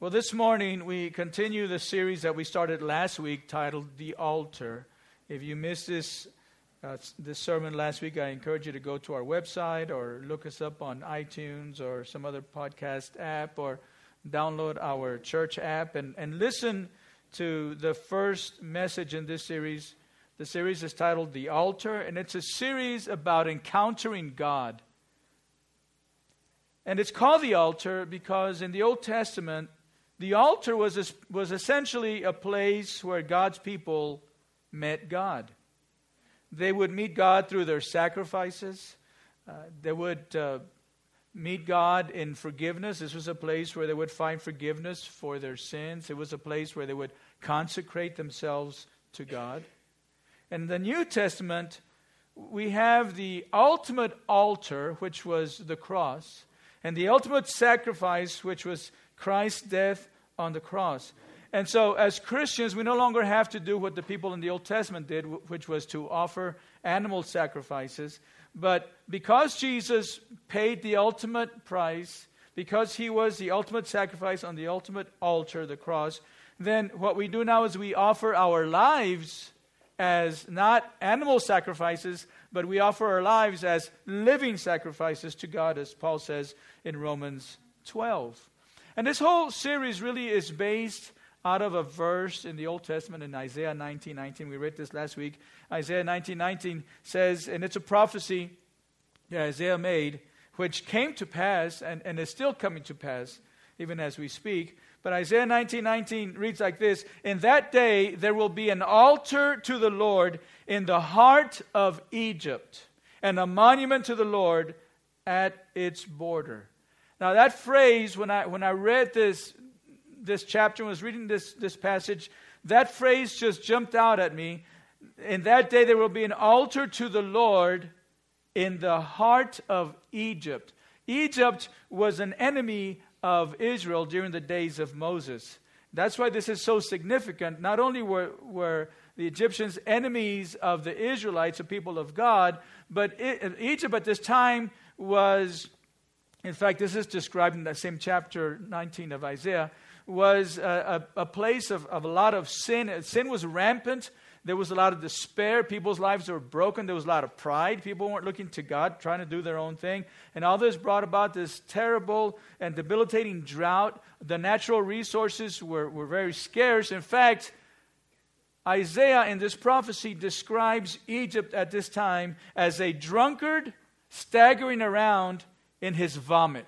Well, this morning we continue the series that we started last week titled The Altar. If you missed this, uh, this sermon last week, I encourage you to go to our website or look us up on iTunes or some other podcast app or download our church app and, and listen to the first message in this series. The series is titled The Altar, and it's a series about encountering God. And it's called the altar because in the Old Testament, the altar was, was essentially a place where God's people met God. They would meet God through their sacrifices. Uh, they would uh, meet God in forgiveness. This was a place where they would find forgiveness for their sins. It was a place where they would consecrate themselves to God. In the New Testament, we have the ultimate altar, which was the cross, and the ultimate sacrifice, which was Christ's death on the cross. And so, as Christians, we no longer have to do what the people in the Old Testament did, which was to offer animal sacrifices. But because Jesus paid the ultimate price, because he was the ultimate sacrifice on the ultimate altar, the cross, then what we do now is we offer our lives as not animal sacrifices, but we offer our lives as living sacrifices to God, as Paul says in Romans 12. And this whole series really is based out of a verse in the Old Testament in Isaiah 19 19. We read this last week. Isaiah 19 19 says, and it's a prophecy that Isaiah made, which came to pass and, and is still coming to pass, even as we speak. But Isaiah 19 19 reads like this In that day there will be an altar to the Lord in the heart of Egypt, and a monument to the Lord at its border. Now, that phrase, when I, when I read this, this chapter and was reading this, this passage, that phrase just jumped out at me. In that day, there will be an altar to the Lord in the heart of Egypt. Egypt was an enemy of Israel during the days of Moses. That's why this is so significant. Not only were, were the Egyptians enemies of the Israelites, the people of God, but it, Egypt at this time was in fact, this is described in that same chapter 19 of Isaiah, was a, a, a place of, of a lot of sin. Sin was rampant. There was a lot of despair. People's lives were broken. There was a lot of pride. People weren't looking to God, trying to do their own thing. And all this brought about this terrible and debilitating drought. The natural resources were, were very scarce. In fact, Isaiah in this prophecy describes Egypt at this time as a drunkard staggering around in his vomit.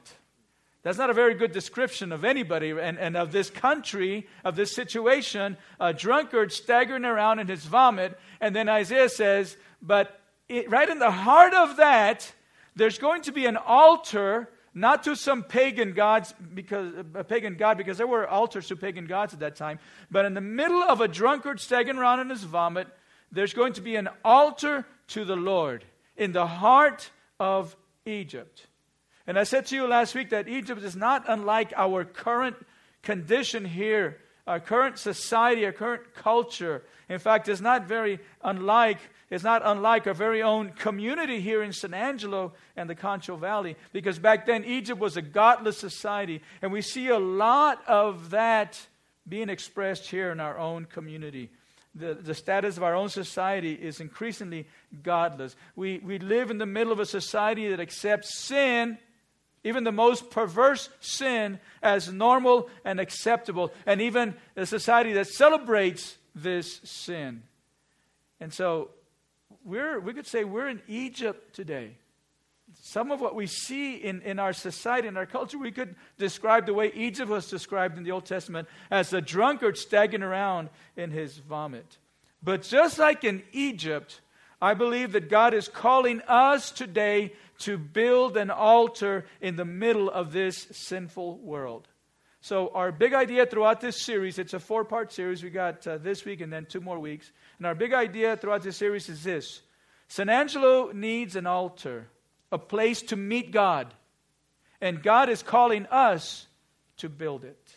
That's not a very good description of anybody and, and of this country, of this situation. A drunkard staggering around in his vomit. And then Isaiah says, but it, right in the heart of that, there's going to be an altar, not to some pagan gods, because a pagan god, because there were altars to pagan gods at that time, but in the middle of a drunkard staggering around in his vomit, there's going to be an altar to the Lord in the heart of Egypt. And I said to you last week that Egypt is not unlike our current condition here, our current society, our current culture. In fact, it's not very unlike, it's not unlike our very own community here in San Angelo and the Concho Valley, because back then Egypt was a godless society, and we see a lot of that being expressed here in our own community. The, the status of our own society is increasingly godless. We, we live in the middle of a society that accepts sin even the most perverse sin, as normal and acceptable, and even a society that celebrates this sin. And so we're, we could say we're in Egypt today. Some of what we see in, in our society, in our culture, we could describe the way Egypt was described in the Old Testament as a drunkard staggering around in his vomit. But just like in Egypt, I believe that God is calling us today to build an altar in the middle of this sinful world. So, our big idea throughout this series, it's a four part series. We got uh, this week and then two more weeks. And our big idea throughout this series is this San Angelo needs an altar, a place to meet God. And God is calling us to build it.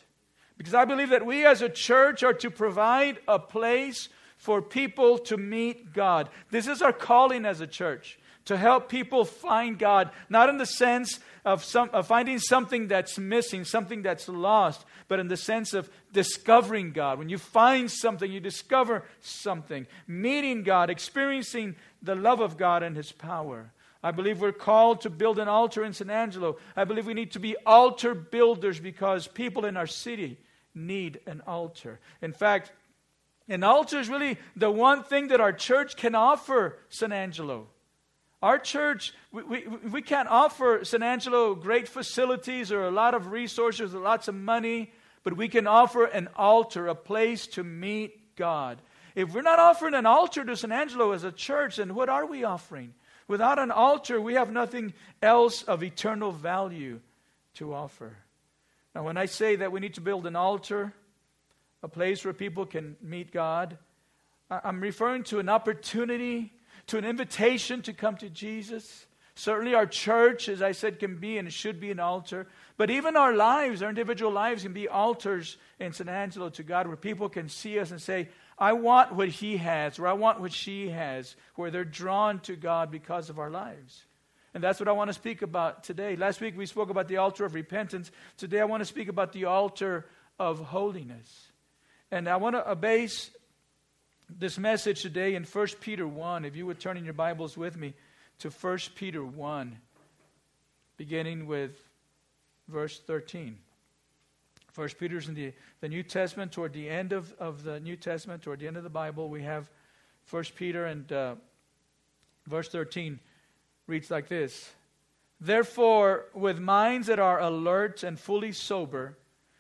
Because I believe that we as a church are to provide a place for people to meet God. This is our calling as a church. to help people find God, not in the sense of, some, of finding something that's missing, something that's lost, but in the sense of discovering God. When you find something, you discover something, meeting God, experiencing the love of God and His power. I believe we're called to build an altar in San Angelo. I believe we need to be altar builders because people in our city need an altar. In fact, an altar is really the one thing that our church can offer San Angelo. Our church, we, we, we can't offer San Angelo great facilities or a lot of resources or lots of money, but we can offer an altar, a place to meet God. If we're not offering an altar to San Angelo as a church, then what are we offering? Without an altar, we have nothing else of eternal value to offer. Now, when I say that we need to build an altar, a place where people can meet God, I'm referring to an opportunity, to an invitation to come to Jesus. Certainly, our church, as I said, can be and should be an altar. But even our lives, our individual lives, can be altars in San Angelo to God where people can see us and say, I want what he has, or I want what she has, where they're drawn to God because of our lives. And that's what I want to speak about today. Last week we spoke about the altar of repentance. Today I want to speak about the altar of holiness. And I want to base this message today in 1 Peter 1. If you would turn in your Bibles with me to 1 Peter 1, beginning with verse 13. First Peter's in the, the New Testament, toward the end of, of the New Testament, toward the end of the Bible, we have First Peter and uh, verse 13 reads like this Therefore, with minds that are alert and fully sober,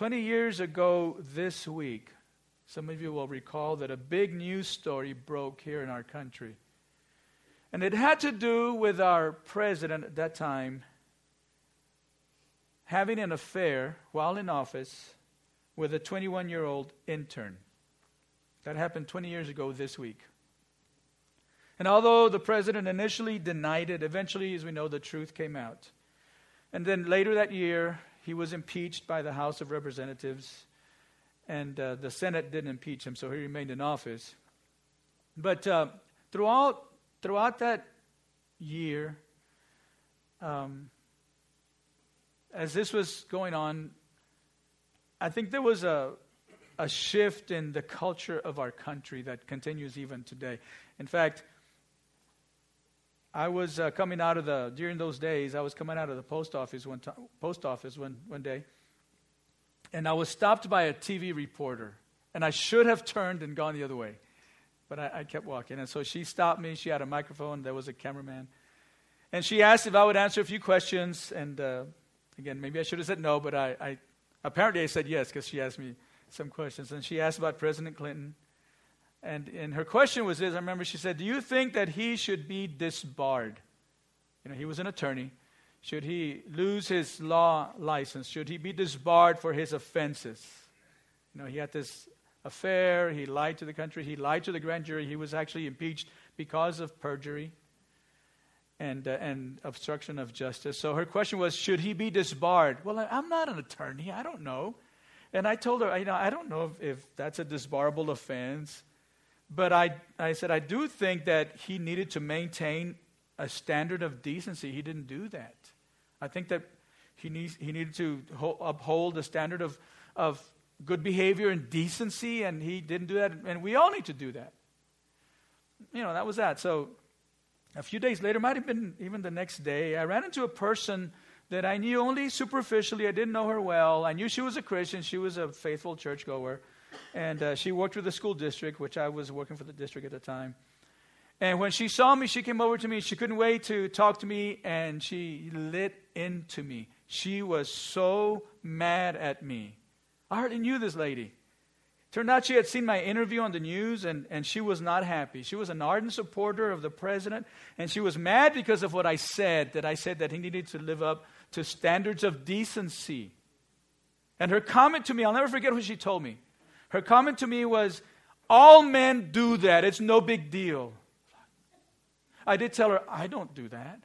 20 years ago this week, some of you will recall that a big news story broke here in our country. And it had to do with our president at that time, having an affair while in office with a 21 year old intern. That happened 20 years ago this week. And although the president initially denied it, eventually, as we know, the truth came out. And then later that year, he was impeached by the House of Representatives, and uh, the Senate didn't impeach him, so he remained in office. But uh, throughout, throughout that year, um, as this was going on, I think there was a, a shift in the culture of our country that continues even today. In fact, I was uh, coming out of the during those days. I was coming out of the post office one time, post office one one day, and I was stopped by a TV reporter, and I should have turned and gone the other way, but I, I kept walking. And so she stopped me. She had a microphone. There was a cameraman, and she asked if I would answer a few questions. And uh, Again, maybe I should have said no, but I, I apparently I said yes because she asked me some questions. And she asked about President Clinton. And, and her question was this I remember she said, Do you think that he should be disbarred? You know, he was an attorney. Should he lose his law license? Should he be disbarred for his offenses? You know, he had this affair. He lied to the country. He lied to the grand jury. He was actually impeached because of perjury and, uh, and obstruction of justice. So her question was, should he be disbarred? Well, I'm not an attorney. I don't know. And I told her, you know, I don't know if, if that's a disbarable offense. But I, I said, I do think that he needed to maintain a standard of decency. He didn't do that. I think that he, needs, he needed to ho- uphold a standard of, of good behavior and decency, and he didn't do that. And we all need to do that. You know, that was that. So a few days later, might have been even the next day, I ran into a person that I knew only superficially. I didn't know her well. I knew she was a Christian, she was a faithful churchgoer. And uh, she worked with the school district, which I was working for the district at the time. And when she saw me, she came over to me. She couldn't wait to talk to me, and she lit into me. She was so mad at me. I hardly knew this lady. Turned out she had seen my interview on the news and, and she was not happy. She was an ardent supporter of the president and she was mad because of what I said, that I said that he needed to live up to standards of decency. And her comment to me, I'll never forget what she told me. Her comment to me was, All men do that. It's no big deal. I did tell her, I don't do that.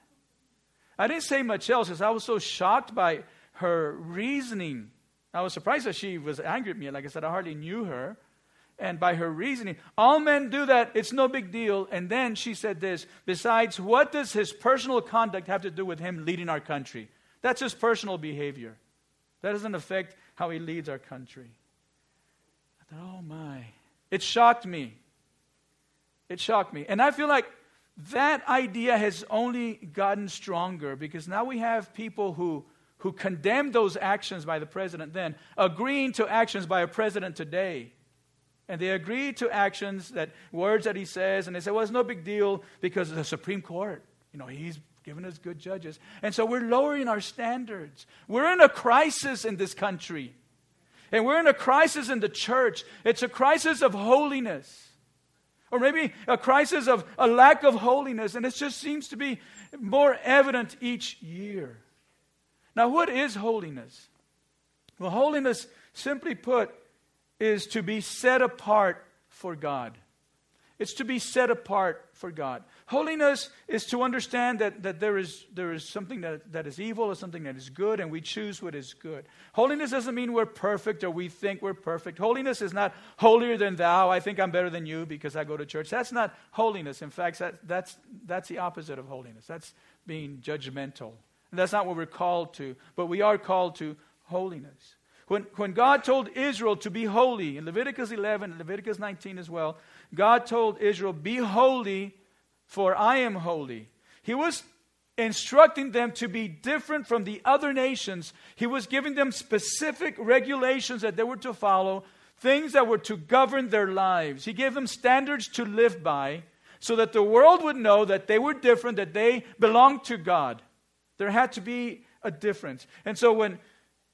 I didn't say much else because I was so shocked by her reasoning. I was surprised that she was angry at me. Like I said, I hardly knew her. And by her reasoning, all men do that. It's no big deal. And then she said this Besides, what does his personal conduct have to do with him leading our country? That's his personal behavior. That doesn't affect how he leads our country. Thought, oh my. It shocked me. It shocked me. And I feel like that idea has only gotten stronger because now we have people who, who condemn those actions by the president then, agreeing to actions by a president today. And they agree to actions that words that he says, and they say, well, it's no big deal because the Supreme Court. You know, he's given us good judges. And so we're lowering our standards. We're in a crisis in this country. And we're in a crisis in the church. It's a crisis of holiness. Or maybe a crisis of a lack of holiness. And it just seems to be more evident each year. Now, what is holiness? Well, holiness, simply put, is to be set apart for God. It's to be set apart for God. Holiness is to understand that, that there, is, there is something that, that is evil or something that is good, and we choose what is good. Holiness doesn't mean we're perfect or we think we're perfect. Holiness is not holier than thou. I think I'm better than you because I go to church. That's not holiness. In fact, that, that's, that's the opposite of holiness. That's being judgmental. And that's not what we're called to, but we are called to holiness. When, when God told Israel to be holy, in Leviticus 11, and Leviticus 19 as well, God told Israel, Be holy for I am holy. He was instructing them to be different from the other nations. He was giving them specific regulations that they were to follow, things that were to govern their lives. He gave them standards to live by so that the world would know that they were different, that they belonged to God. There had to be a difference. And so when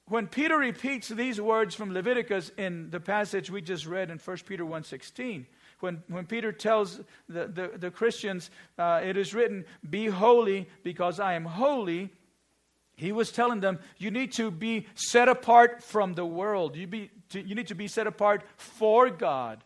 when Peter repeats these words from Leviticus in the passage we just read in 1 Peter 1:16, when, when Peter tells the, the, the Christians, uh, it is written, Be holy because I am holy, he was telling them, You need to be set apart from the world. You, be, to, you need to be set apart for God.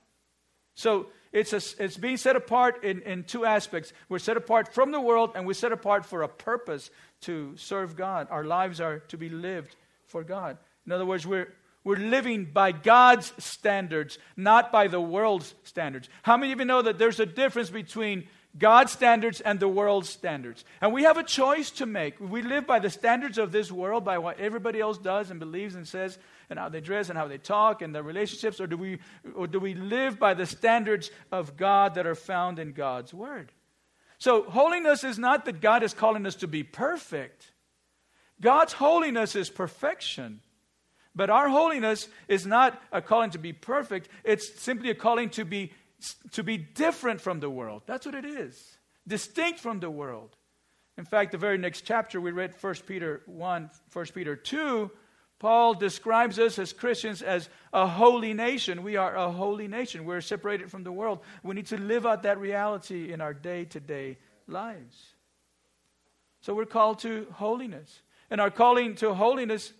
So it's, a, it's being set apart in, in two aspects. We're set apart from the world, and we're set apart for a purpose to serve God. Our lives are to be lived for God. In other words, we're, we're living by God's standards, not by the world's standards. How many of you know that there's a difference between God's standards and the world's standards? And we have a choice to make. We live by the standards of this world, by what everybody else does and believes and says, and how they dress and how they talk and their relationships, or do we, or do we live by the standards of God that are found in God's Word? So, holiness is not that God is calling us to be perfect. God's holiness is perfection. But our holiness is not a calling to be perfect, it's simply a calling to be, to be different from the world. That's what it is, distinct from the world. In fact, the very next chapter, we read 1 Peter 1, 1 Peter 2. Paul describes us as Christians as a holy nation. We are a holy nation. We're separated from the world. We need to live out that reality in our day to day lives. So we're called to holiness. And our calling to holiness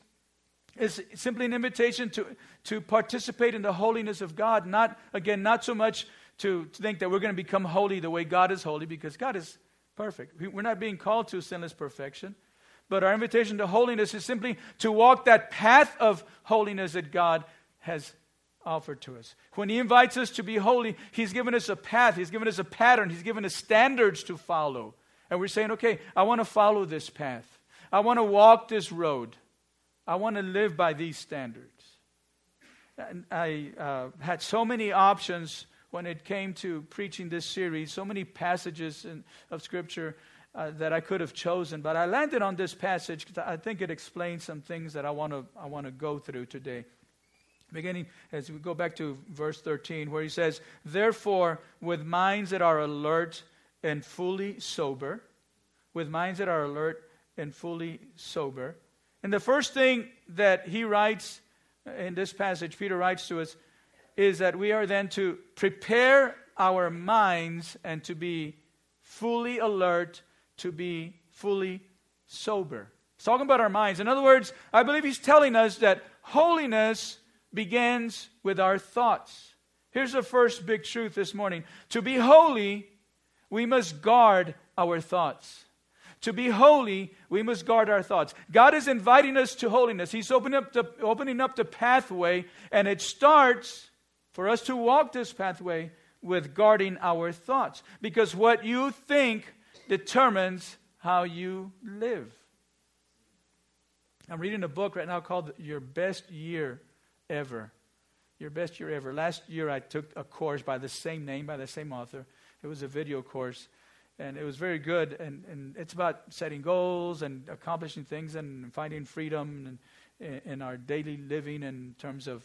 is simply an invitation to, to participate in the holiness of God. Not, again, not so much to, to think that we're going to become holy the way God is holy, because God is perfect. We're not being called to sinless perfection. But our invitation to holiness is simply to walk that path of holiness that God has offered to us. When He invites us to be holy, He's given us a path, He's given us a pattern, He's given us standards to follow. And we're saying, okay, I want to follow this path, I want to walk this road. I want to live by these standards. And I uh, had so many options when it came to preaching this series, so many passages in, of Scripture uh, that I could have chosen, but I landed on this passage because I think it explains some things that I want to I want to go through today. Beginning as we go back to verse 13, where he says, Therefore, with minds that are alert and fully sober, with minds that are alert and fully sober, and the first thing that he writes uh, in this passage, Peter writes to us, is that we are then to prepare our minds and to be fully alert, to be fully sober. He's talking about our minds. In other words, I believe he's telling us that holiness begins with our thoughts. Here's the first big truth this morning to be holy, we must guard our thoughts. To be holy, we must guard our thoughts. God is inviting us to holiness. He's opening up the, opening up the pathway, and it starts for us to walk this pathway with guarding our thoughts. Because what you think determines how you live. I'm reading a book right now called Your Best Year Ever. Your best year ever. Last year, I took a course by the same name, by the same author. It was a video course, and it was very good. And, and it's about setting goals and accomplishing things and finding freedom in, in our daily living in terms of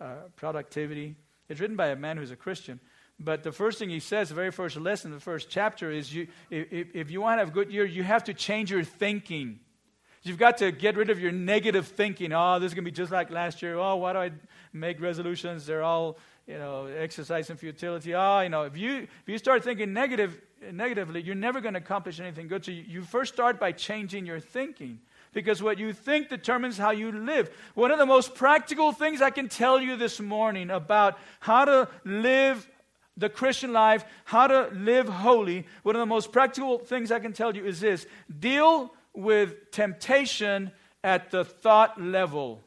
uh, productivity. It's written by a man who's a Christian. But the first thing he says, the very first lesson, the first chapter is you, if, if you want to have a good year, you have to change your thinking. You've got to get rid of your negative thinking. Oh, this is going to be just like last year. Oh, why do I make resolutions? They're all, you know, exercise and futility. Oh, you know, if you, if you start thinking negative, negatively, you're never going to accomplish anything good. So you, you first start by changing your thinking because what you think determines how you live. One of the most practical things I can tell you this morning about how to live the Christian life, how to live holy, one of the most practical things I can tell you is this deal with temptation at the thought level.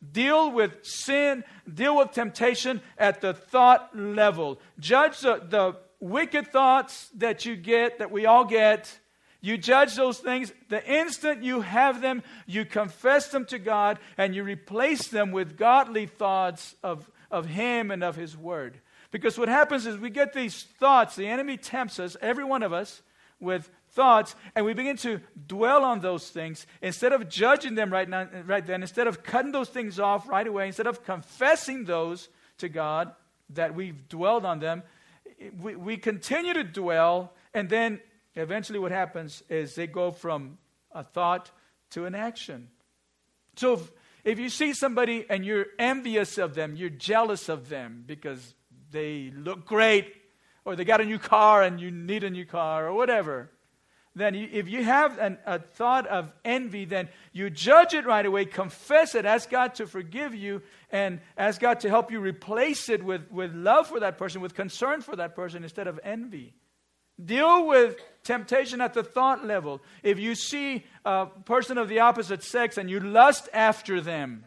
Deal with sin, deal with temptation at the thought level. Judge the, the wicked thoughts that you get, that we all get. You judge those things. The instant you have them, you confess them to God and you replace them with godly thoughts of, of Him and of His Word. Because what happens is we get these thoughts, the enemy tempts us, every one of us, with thoughts and we begin to dwell on those things. Instead of judging them right now right then instead of cutting those things off right away instead of confessing those to god that we've dwelled on them we, we continue to dwell and then eventually what happens is they go from a thought to an action. So if, if you see somebody and you're envious of them you're jealous of them because they look great or they got a new car and you need a new car or whatever then if you have an, a thought of envy, then you judge it right away, confess it, ask God to forgive you, and ask God to help you replace it with, with love for that person, with concern for that person instead of envy. Deal with temptation at the thought level. If you see a person of the opposite sex and you lust after them,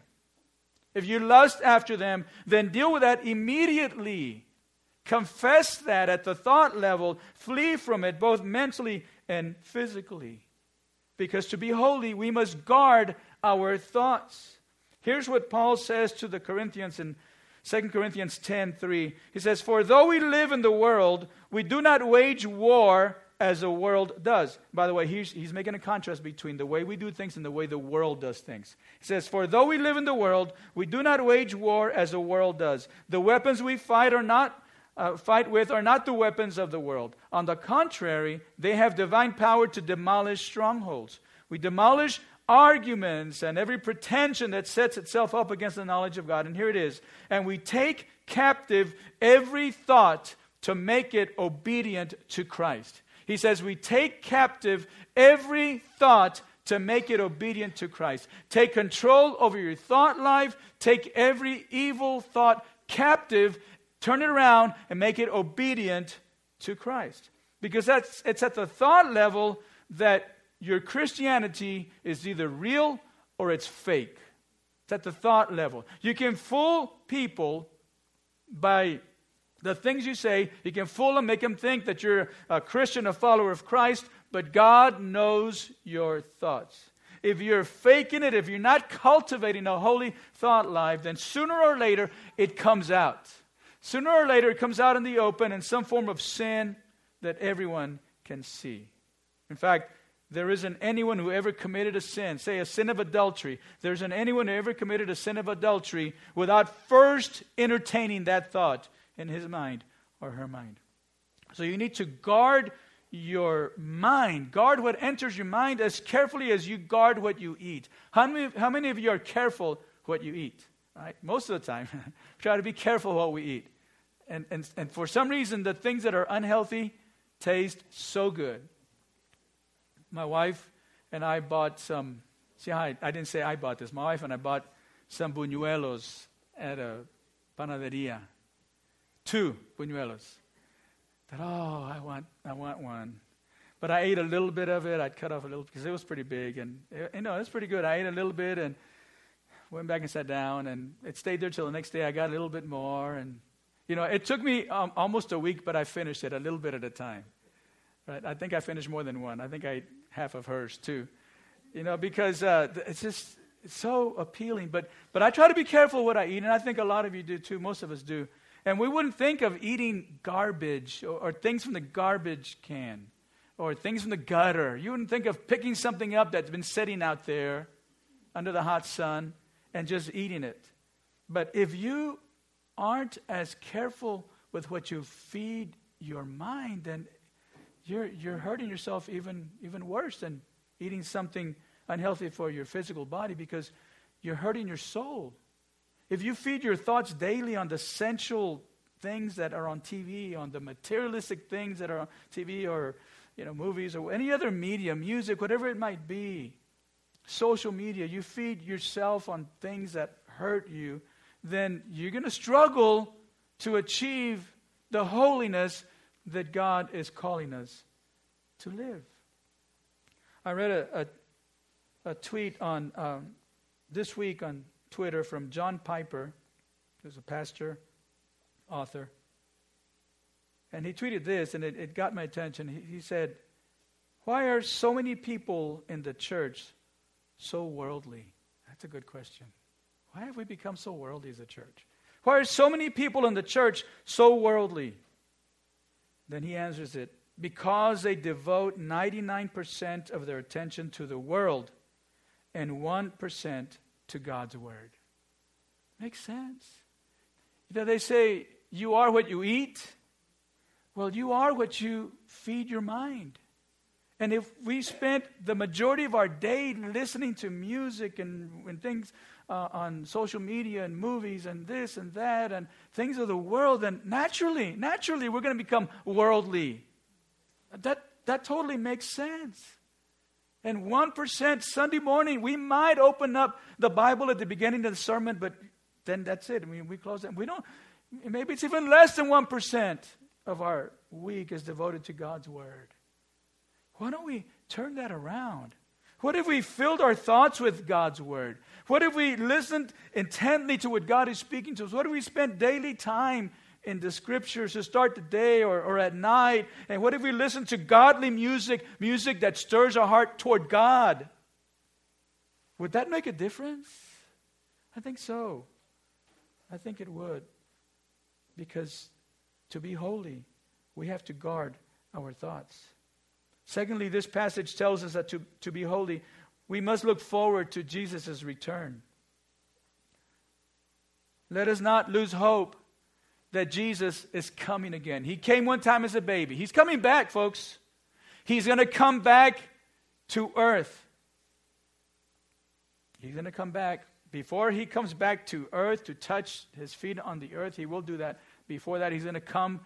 if you lust after them, then deal with that immediately. Confess that at the thought level. Flee from it, both mentally and physically. Because to be holy, we must guard our thoughts. Here's what Paul says to the Corinthians in 2 Corinthians 10:3. He says, "For though we live in the world, we do not wage war as the world does." By the way, he's, he's making a contrast between the way we do things and the way the world does things. He says, "For though we live in the world, we do not wage war as the world does. The weapons we fight are not uh, fight with are not the weapons of the world. On the contrary, they have divine power to demolish strongholds. We demolish arguments and every pretension that sets itself up against the knowledge of God. And here it is. And we take captive every thought to make it obedient to Christ. He says, We take captive every thought to make it obedient to Christ. Take control over your thought life. Take every evil thought captive turn it around and make it obedient to Christ. Because that's, it's at the thought level that your Christianity is either real or it's fake. It's at the thought level. You can fool people by the things you say. You can fool them, make them think that you're a Christian, a follower of Christ, but God knows your thoughts. If you're faking it, if you're not cultivating a holy thought life, then sooner or later it comes out. Sooner or later, it comes out in the open in some form of sin that everyone can see. In fact, there isn't anyone who ever committed a sin, say a sin of adultery. There isn't anyone who ever committed a sin of adultery without first entertaining that thought in his mind or her mind. So you need to guard your mind. Guard what enters your mind as carefully as you guard what you eat. How many, how many of you are careful what you eat? right? Most of the time. try to be careful what we eat. And, and, and for some reason, the things that are unhealthy taste so good. My wife and I bought some, see, I, I didn't say I bought this. My wife and I bought some buñuelos at a panaderia. Two buñuelos. Thought, oh, I want, I want one. But I ate a little bit of it. I'd cut off a little because it was pretty big, and you know it's pretty good. I ate a little bit and went back and sat down, and it stayed there till the next day. I got a little bit more, and you know it took me um, almost a week, but I finished it a little bit at a time. Right? I think I finished more than one. I think I half of hers too. You know because uh, it's just it's so appealing. But but I try to be careful what I eat, and I think a lot of you do too. Most of us do. And we wouldn't think of eating garbage or, or things from the garbage can or things from the gutter. You wouldn't think of picking something up that's been sitting out there under the hot sun and just eating it. But if you aren't as careful with what you feed your mind, then you're, you're hurting yourself even, even worse than eating something unhealthy for your physical body because you're hurting your soul. If you feed your thoughts daily on the sensual things that are on TV, on the materialistic things that are on TV or you know, movies or any other media, music, whatever it might be, social media, you feed yourself on things that hurt you, then you're going to struggle to achieve the holiness that God is calling us to live. I read a, a, a tweet on um, this week on Twitter from John Piper, who's a pastor, author. And he tweeted this, and it, it got my attention. He, he said, Why are so many people in the church so worldly? That's a good question. Why have we become so worldly as a church? Why are so many people in the church so worldly? Then he answers it because they devote 99% of their attention to the world and 1% to God's word. Makes sense. You know, they say, you are what you eat. Well, you are what you feed your mind. And if we spent the majority of our day listening to music and, and things uh, on social media and movies and this and that and things of the world, then naturally, naturally, we're going to become worldly. That, that totally makes sense. And 1% Sunday morning, we might open up the Bible at the beginning of the sermon, but then that's it. I mean, we close it. We don't, maybe it's even less than 1% of our week is devoted to God's Word. Why don't we turn that around? What if we filled our thoughts with God's Word? What if we listened intently to what God is speaking to us? What if we spent daily time in the scriptures to start the day or, or at night? And what if we listen to godly music, music that stirs our heart toward God? Would that make a difference? I think so. I think it would. Because to be holy, we have to guard our thoughts. Secondly, this passage tells us that to, to be holy, we must look forward to Jesus' return. Let us not lose hope that Jesus is coming again. He came one time as a baby. He's coming back, folks. He's going to come back to earth. He's going to come back. Before he comes back to earth to touch his feet on the earth, he will do that before that, he's going to come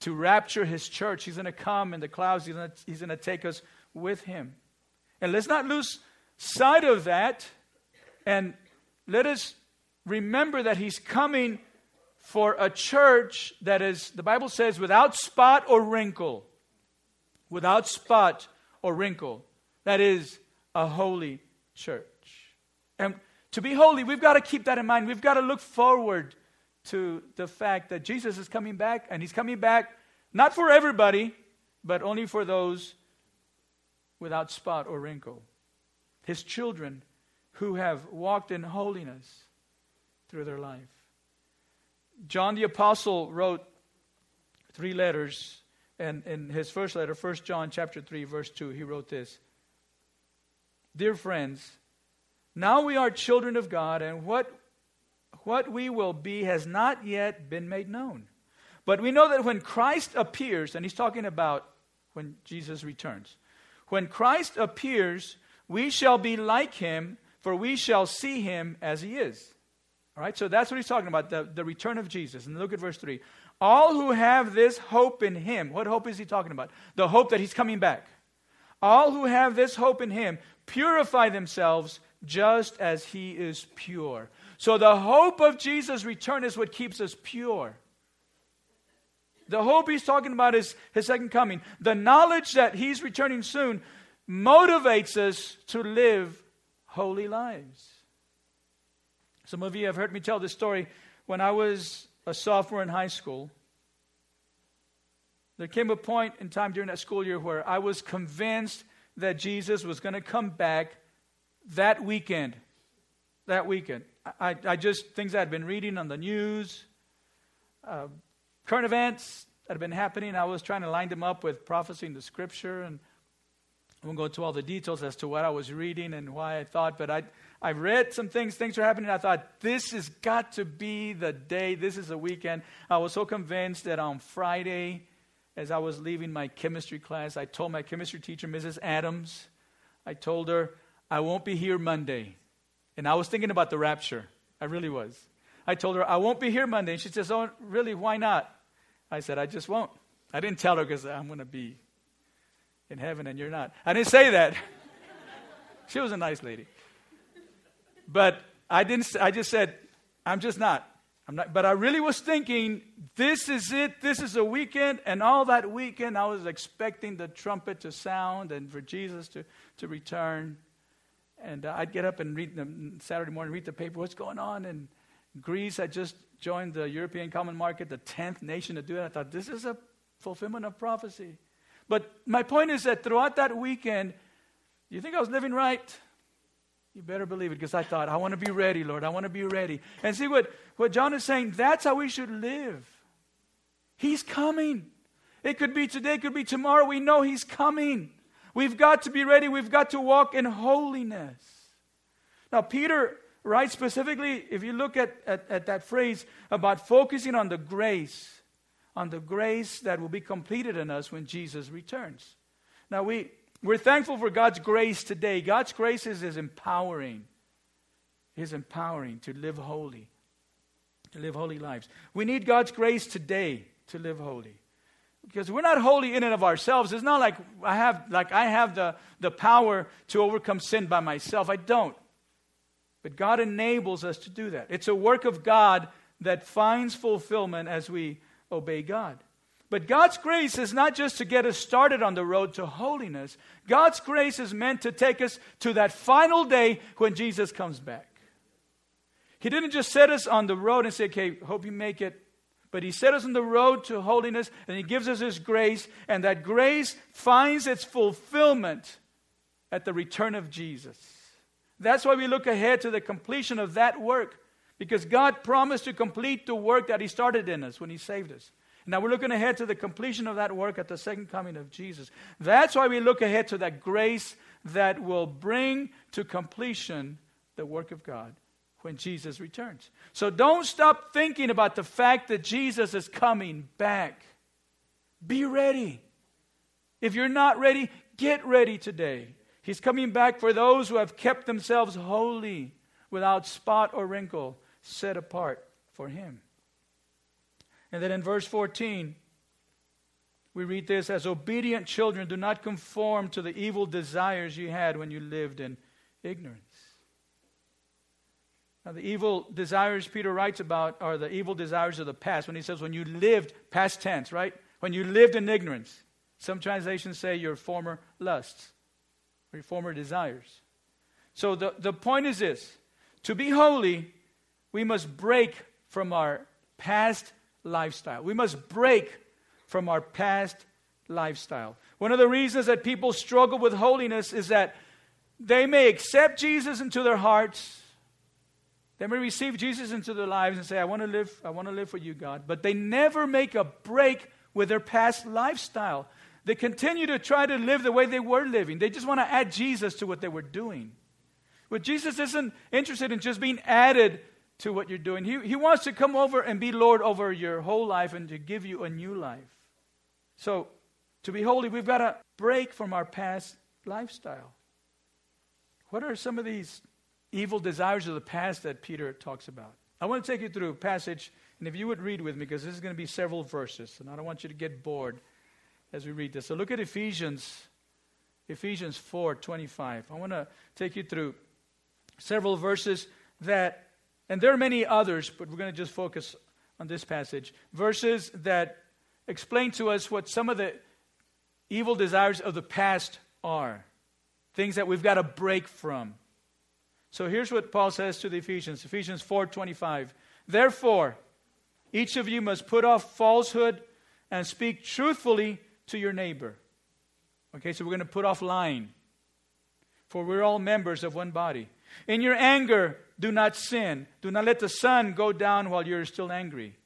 to rapture his church. He's going to come in the clouds. He's going to, he's to take us with him. And let's not lose sight of that. And let us remember that he's coming for a church that is, the Bible says, without spot or wrinkle. Without spot or wrinkle. That is a holy church. And to be holy, we've got to keep that in mind. We've got to look forward to the fact that Jesus is coming back, and he's coming back not for everybody, but only for those without spot or wrinkle. His children who have walked in holiness through their life. John the Apostle wrote three letters, and in his first letter, 1 John chapter 3, verse 2, he wrote this. Dear friends, now we are children of God, and what what we will be has not yet been made known. But we know that when Christ appears, and he's talking about when Jesus returns, when Christ appears, we shall be like him, for we shall see him as he is. All right, so that's what he's talking about the, the return of Jesus. And look at verse 3. All who have this hope in him, what hope is he talking about? The hope that he's coming back. All who have this hope in him purify themselves just as he is pure. So the hope of Jesus' return is what keeps us pure. The hope he's talking about is his second coming. The knowledge that he's returning soon motivates us to live holy lives. Some of you have heard me tell this story. When I was a sophomore in high school, there came a point in time during that school year where I was convinced that Jesus was going to come back that weekend. That weekend. I, I just, things I had been reading on the news, uh, current events that had been happening, I was trying to line them up with prophecy in the scripture. And I won't go into all the details as to what I was reading and why I thought, but I, I read some things, things were happening. I thought, this has got to be the day. This is the weekend. I was so convinced that on Friday, as I was leaving my chemistry class, I told my chemistry teacher, Mrs. Adams, I told her, I won't be here Monday. And I was thinking about the rapture. I really was. I told her, I won't be here Monday. And she says, Oh, really? Why not? I said, I just won't. I didn't tell her because I'm going to be in heaven and you're not. I didn't say that. she was a nice lady. But I didn't I just said I'm just not. I'm not but I really was thinking this is it. This is a weekend and all that weekend I was expecting the trumpet to sound and for Jesus to to return. And uh, I'd get up and read the Saturday morning read the paper what's going on and Greece had just joined the European Common Market, the 10th nation to do it. I thought this is a fulfillment of prophecy. But my point is that throughout that weekend, you think I was living right? You better believe it because I thought, I want to be ready, Lord. I want to be ready. And see what, what John is saying, that's how we should live. He's coming. It could be today, it could be tomorrow. We know He's coming. We've got to be ready. We've got to walk in holiness. Now, Peter writes specifically, if you look at, at, at that phrase about focusing on the grace, on the grace that will be completed in us when Jesus returns. Now, we, we're thankful for God's grace today. God's grace is, is empowering, is empowering to live holy, to live holy lives. We need God's grace today to live holy. Because we're not holy in and of ourselves. It's not like I have, like I have the, the power to overcome sin by myself. I don't. But God enables us to do that. It's a work of God that finds fulfillment as we obey God. But God's grace is not just to get us started on the road to holiness. God's grace is meant to take us to that final day when Jesus comes back. He didn't just set us on the road and say, okay, hope you make it. But He set us on the road to holiness and He gives us His grace, and that grace finds its fulfillment at the return of Jesus. That's why we look ahead to the completion of that work. Because God promised to complete the work that He started in us when He saved us. Now we're looking ahead to the completion of that work at the second coming of Jesus. That's why we look ahead to that grace that will bring to completion the work of God when Jesus returns. So don't stop thinking about the fact that Jesus is coming back. Be ready. If you're not ready, get ready today. He's coming back for those who have kept themselves holy, without spot or wrinkle set apart for him. And then in verse 14, we read this as obedient children, do not conform to the evil desires you had when you lived in ignorance. Now, the evil desires Peter writes about are the evil desires of the past. When he says, when you lived, past tense, right? When you lived in ignorance. Some translations say your former lusts or your former desires. So the, the point is this to be holy, we must break from our past lifestyle. We must break from our past lifestyle. One of the reasons that people struggle with holiness is that they may accept Jesus into their hearts. They may receive Jesus into their lives and say, I want to live, I want to live for you, God. But they never make a break with their past lifestyle. They continue to try to live the way they were living. They just want to add Jesus to what they were doing. But Jesus isn't interested in just being added to what you're doing. He, he wants to come over and be Lord over your whole life and to give you a new life. So, to be holy, we've got to break from our past lifestyle. What are some of these evil desires of the past that Peter talks about? I want to take you through a passage, and if you would read with me, because this is going to be several verses, and I don't want you to get bored as we read this. So look at Ephesians, Ephesians 4 25. I want to take you through several verses that, and there are many others, but we're going to just focus on this passage. Verses that explain to us what some of the evil desires of the past are, things that we've got to break from. So here's what Paul says to the Ephesians, Ephesians 4:25. Therefore, each of you must put off falsehood and speak truthfully to your neighbor. Okay, so we're going to put off lying. For we're all members of one body. In your anger, do not sin. Do not let the sun go down while you're still angry.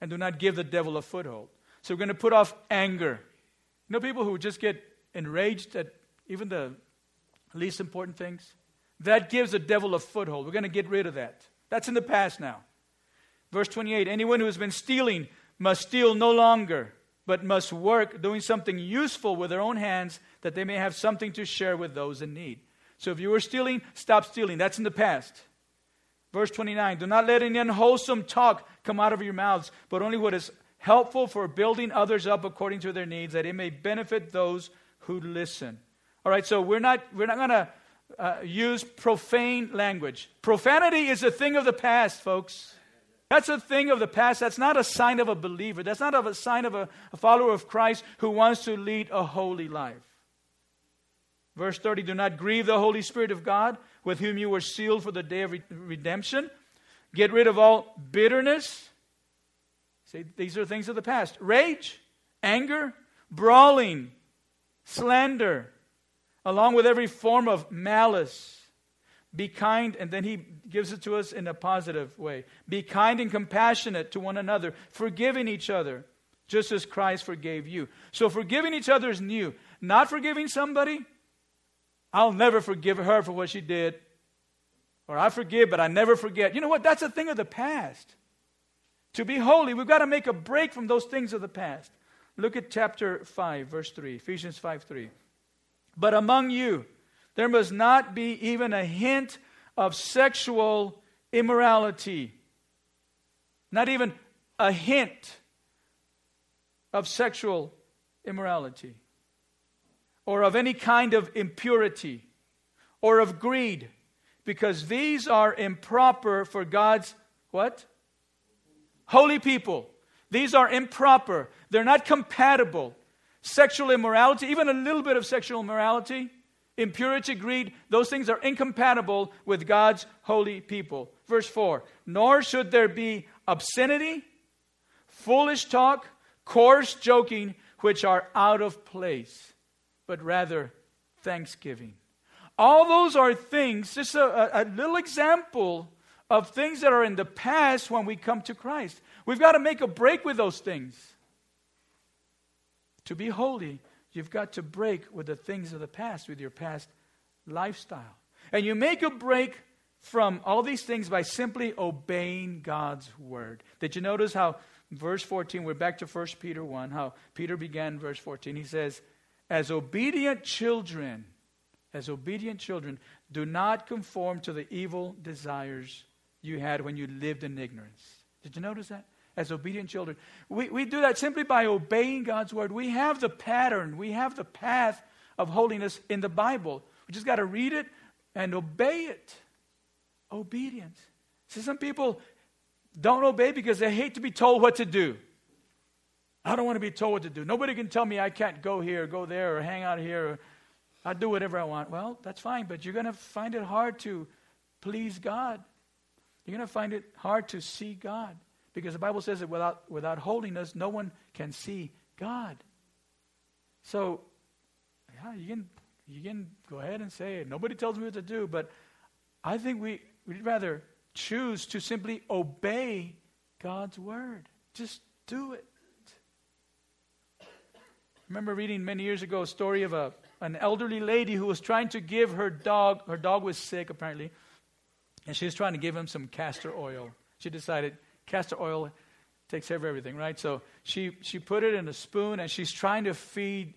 And do not give the devil a foothold. So we're going to put off anger. You know people who just get enraged at even the least important things? That gives the devil a foothold. We're going to get rid of that. That's in the past now. Verse 28 Anyone who has been stealing must steal no longer, but must work doing something useful with their own hands that they may have something to share with those in need. So if you were stealing, stop stealing. That's in the past. Verse 29 Do not let any unwholesome talk come out of your mouths, but only what is helpful for building others up according to their needs, that it may benefit those who listen. All right, so we're not, we're not going to uh, use profane language. Profanity is a thing of the past, folks. That's a thing of the past. That's not a sign of a believer. That's not a sign of a, a follower of Christ who wants to lead a holy life. Verse 30 Do not grieve the Holy Spirit of God, with whom you were sealed for the day of re- redemption. Get rid of all bitterness. See, these are things of the past rage, anger, brawling, slander along with every form of malice. Be kind, and then he gives it to us in a positive way. Be kind and compassionate to one another, forgiving each other, just as Christ forgave you. So, forgiving each other is new. Not forgiving somebody, I'll never forgive her for what she did. Or I forgive, but I never forget. You know what? That's a thing of the past. To be holy, we've got to make a break from those things of the past. Look at chapter 5, verse 3, Ephesians 5 3. But among you, there must not be even a hint of sexual immorality. Not even a hint of sexual immorality or of any kind of impurity or of greed because these are improper for God's what? Holy people. These are improper. They're not compatible sexual immorality, even a little bit of sexual immorality, impurity, greed, those things are incompatible with God's holy people. Verse 4 Nor should there be obscenity, foolish talk, coarse joking, which are out of place, but rather thanksgiving. All those are things, just a, a, little example of things that are in the past when we come to Christ. We've got to make a break with those things. To be holy, you've got to break with the things of the past, with your past lifestyle. And you make a break from all these things by simply obeying God's word. Did you notice how verse 14, we're back to 1 Peter 1, how Peter began verse 14. He says, As obedient children, as obedient children, do not conform to the evil desires you had when you lived in ignorance. Did you notice that? As obedient children. We, we do that simply by obeying God's word. We have the pattern, we have the path of holiness in the Bible. We just got to read it and obey it. Obedience. See, some people don't obey because they hate to be told what to do. I don't want to be told what to do. Nobody can tell me I can't go here, go there, or hang out here, or I do whatever I want. Well, that's fine, but you're going to find it hard to please God. You're going to find it hard to see God. Because the Bible says that without, without holiness, no one can see God. So, yeah, you can, you can go ahead and say it. Nobody tells me what to do, but I think we, we'd rather choose to simply obey God's word. Just do it. I remember reading many years ago a story of a, an elderly lady who was trying to give her dog, her dog was sick apparently, and she was trying to give him some castor oil. She decided, castor oil takes care of everything, right? So she, she put it in a spoon and she's trying to feed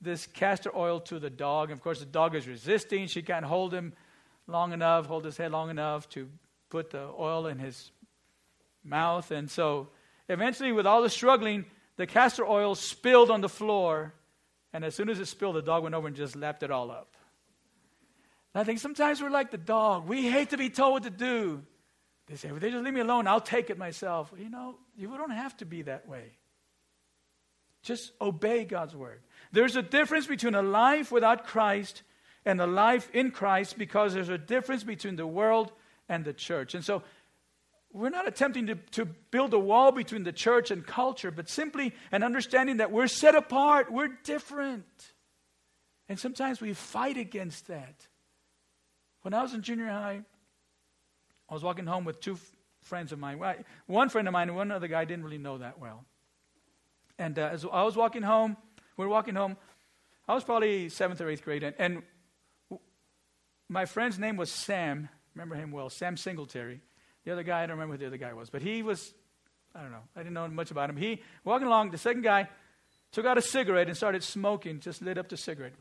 this castor oil to the dog. And of course, the dog is resisting. She can't hold him long enough, hold his head long enough to put the oil in his mouth. And so eventually, with all the struggling, the castor oil spilled on the floor. And as soon as it spilled, the dog went over and just lapped it all up. And I think sometimes we're like the dog. We hate to be told what to do. They say, well, they just leave me alone. I'll take it myself. You know, you don't have to be that way. Just obey God's word. There's a difference between a life without Christ and a life in Christ because there's a difference between the world and the church. And so we're not attempting to, to build a wall between the church and culture, but simply an understanding that we're set apart, we're different. And sometimes we fight against that. When I was in junior high, I was walking home with two f- friends of mine. One friend of mine and one other guy I didn't really know that well. And uh, as I was walking home, we were walking home. I was probably seventh or eighth grade, and, and my friend's name was Sam. Remember him well, Sam Singletary. The other guy, I don't remember who the other guy was, but he was, I don't know, I didn't know much about him. He, walking along, the second guy took out a cigarette and started smoking, just lit up the cigarette.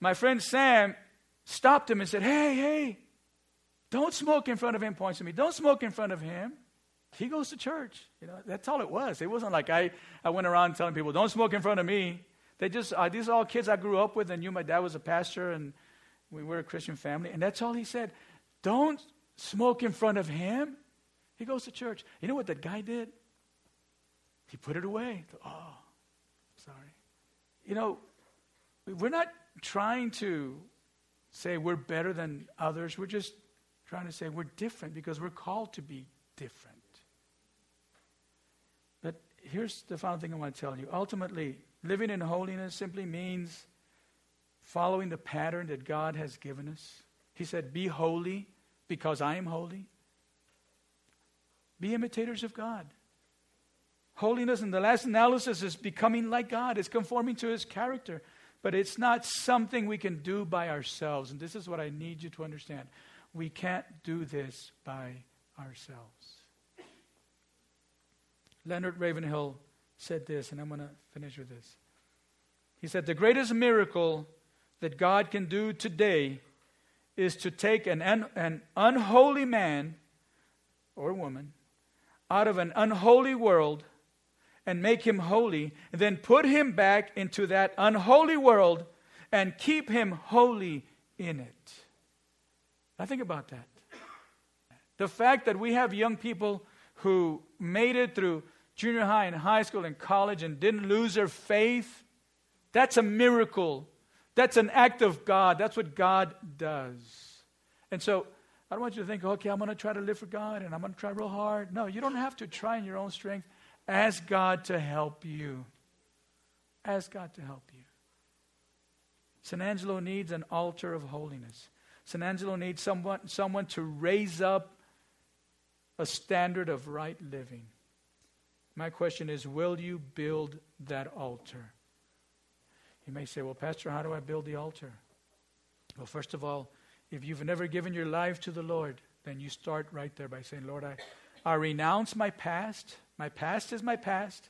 My friend Sam stopped him and said, Hey, hey, don't smoke in front of him, points to me. Don't smoke in front of him. He goes to church. You know, that's all it was. It wasn't like I, I went around telling people, don't smoke in front of me. They just, uh, these are all kids I grew up with and knew my dad was a pastor and we were a Christian family. And that's all he said. Don't smoke in front of him. He goes to church. You know what that guy did? He put it away. Oh, sorry. You know, we're not trying to say we're better than others. We're just trying to say we're different because we're called to be different. But here's the final thing I want to tell you. Ultimately, living in holiness simply means following the pattern that God has given us. He said, Be holy because I am holy. Be imitators of God. Holiness in the last analysis is becoming like God, it's conforming to his character. But it's not something we can do by ourselves. And this is what I need you to understand. We can't do this by ourselves. Leonard Ravenhill said this, and I'm going to finish with this. He said, The greatest miracle that God can do today is to take an, un- an unholy man or woman out of an unholy world and make him holy, and then put him back into that unholy world and keep him holy in it. Now, think about that. The fact that we have young people who made it through junior high and high school and college and didn't lose their faith, that's a miracle. That's an act of God. That's what God does. And so, I don't want you to think, okay, I'm going to try to live for God and I'm going to try real hard. No, you don't have to try in your own strength. Ask God to help you. Ask God to help you. San Angelo needs an altar of holiness. San Angelo needs someone, someone to raise up a standard of right living. My question is will you build that altar? You may say, well, Pastor, how do I build the altar? Well, first of all, if you've never given your life to the Lord, then you start right there by saying, Lord, I, I renounce my past. My past is my past.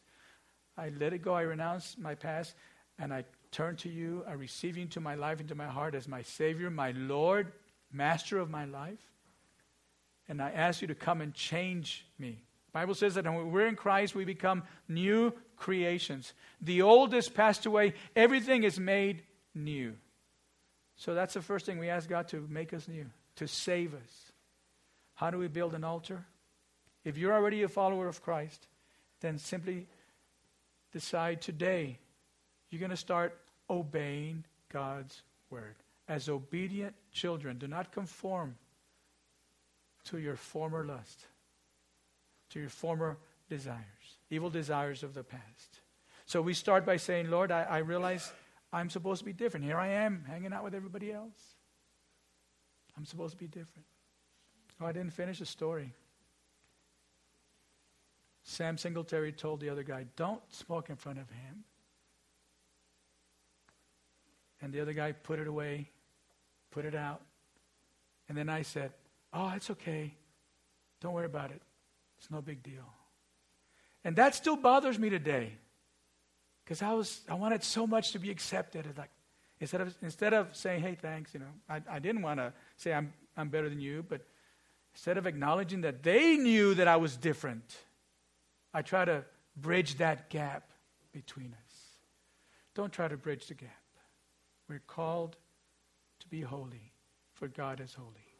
I let it go. I renounce my past. And I turn to you. I receive you into my life, into my heart as my Savior, my Lord, Master of my life. And I ask you to come and change me. Bible says that when we're in Christ, we become new creations. The old is passed away, everything is made new. So that's the first thing we ask God to make us new, to save us. How do we build an altar? If you're already a follower of Christ, then simply decide today you're going to start obeying God's word. As obedient children, do not conform to your former lust to your former desires, evil desires of the past. So we start by saying, Lord, I, I realize I'm supposed to be different. Here I am, hanging out with everybody else. I'm supposed to be different. Oh, I didn't finish the story. Sam Singletary told the other guy, Don't smoke in front of him. And the other guy put it away, put it out. And then I said, Oh, it's okay. Don't worry about it. It's no big deal. And that still bothers me today. Because I was I wanted so much to be accepted. It's like instead of instead of saying, hey, thanks, you know, I, I didn't want to say I'm I'm better than you, but Instead of acknowledging that they knew that I was different, I try to bridge that gap between us. Don't try to bridge the gap. We're called to be holy, for God is holy.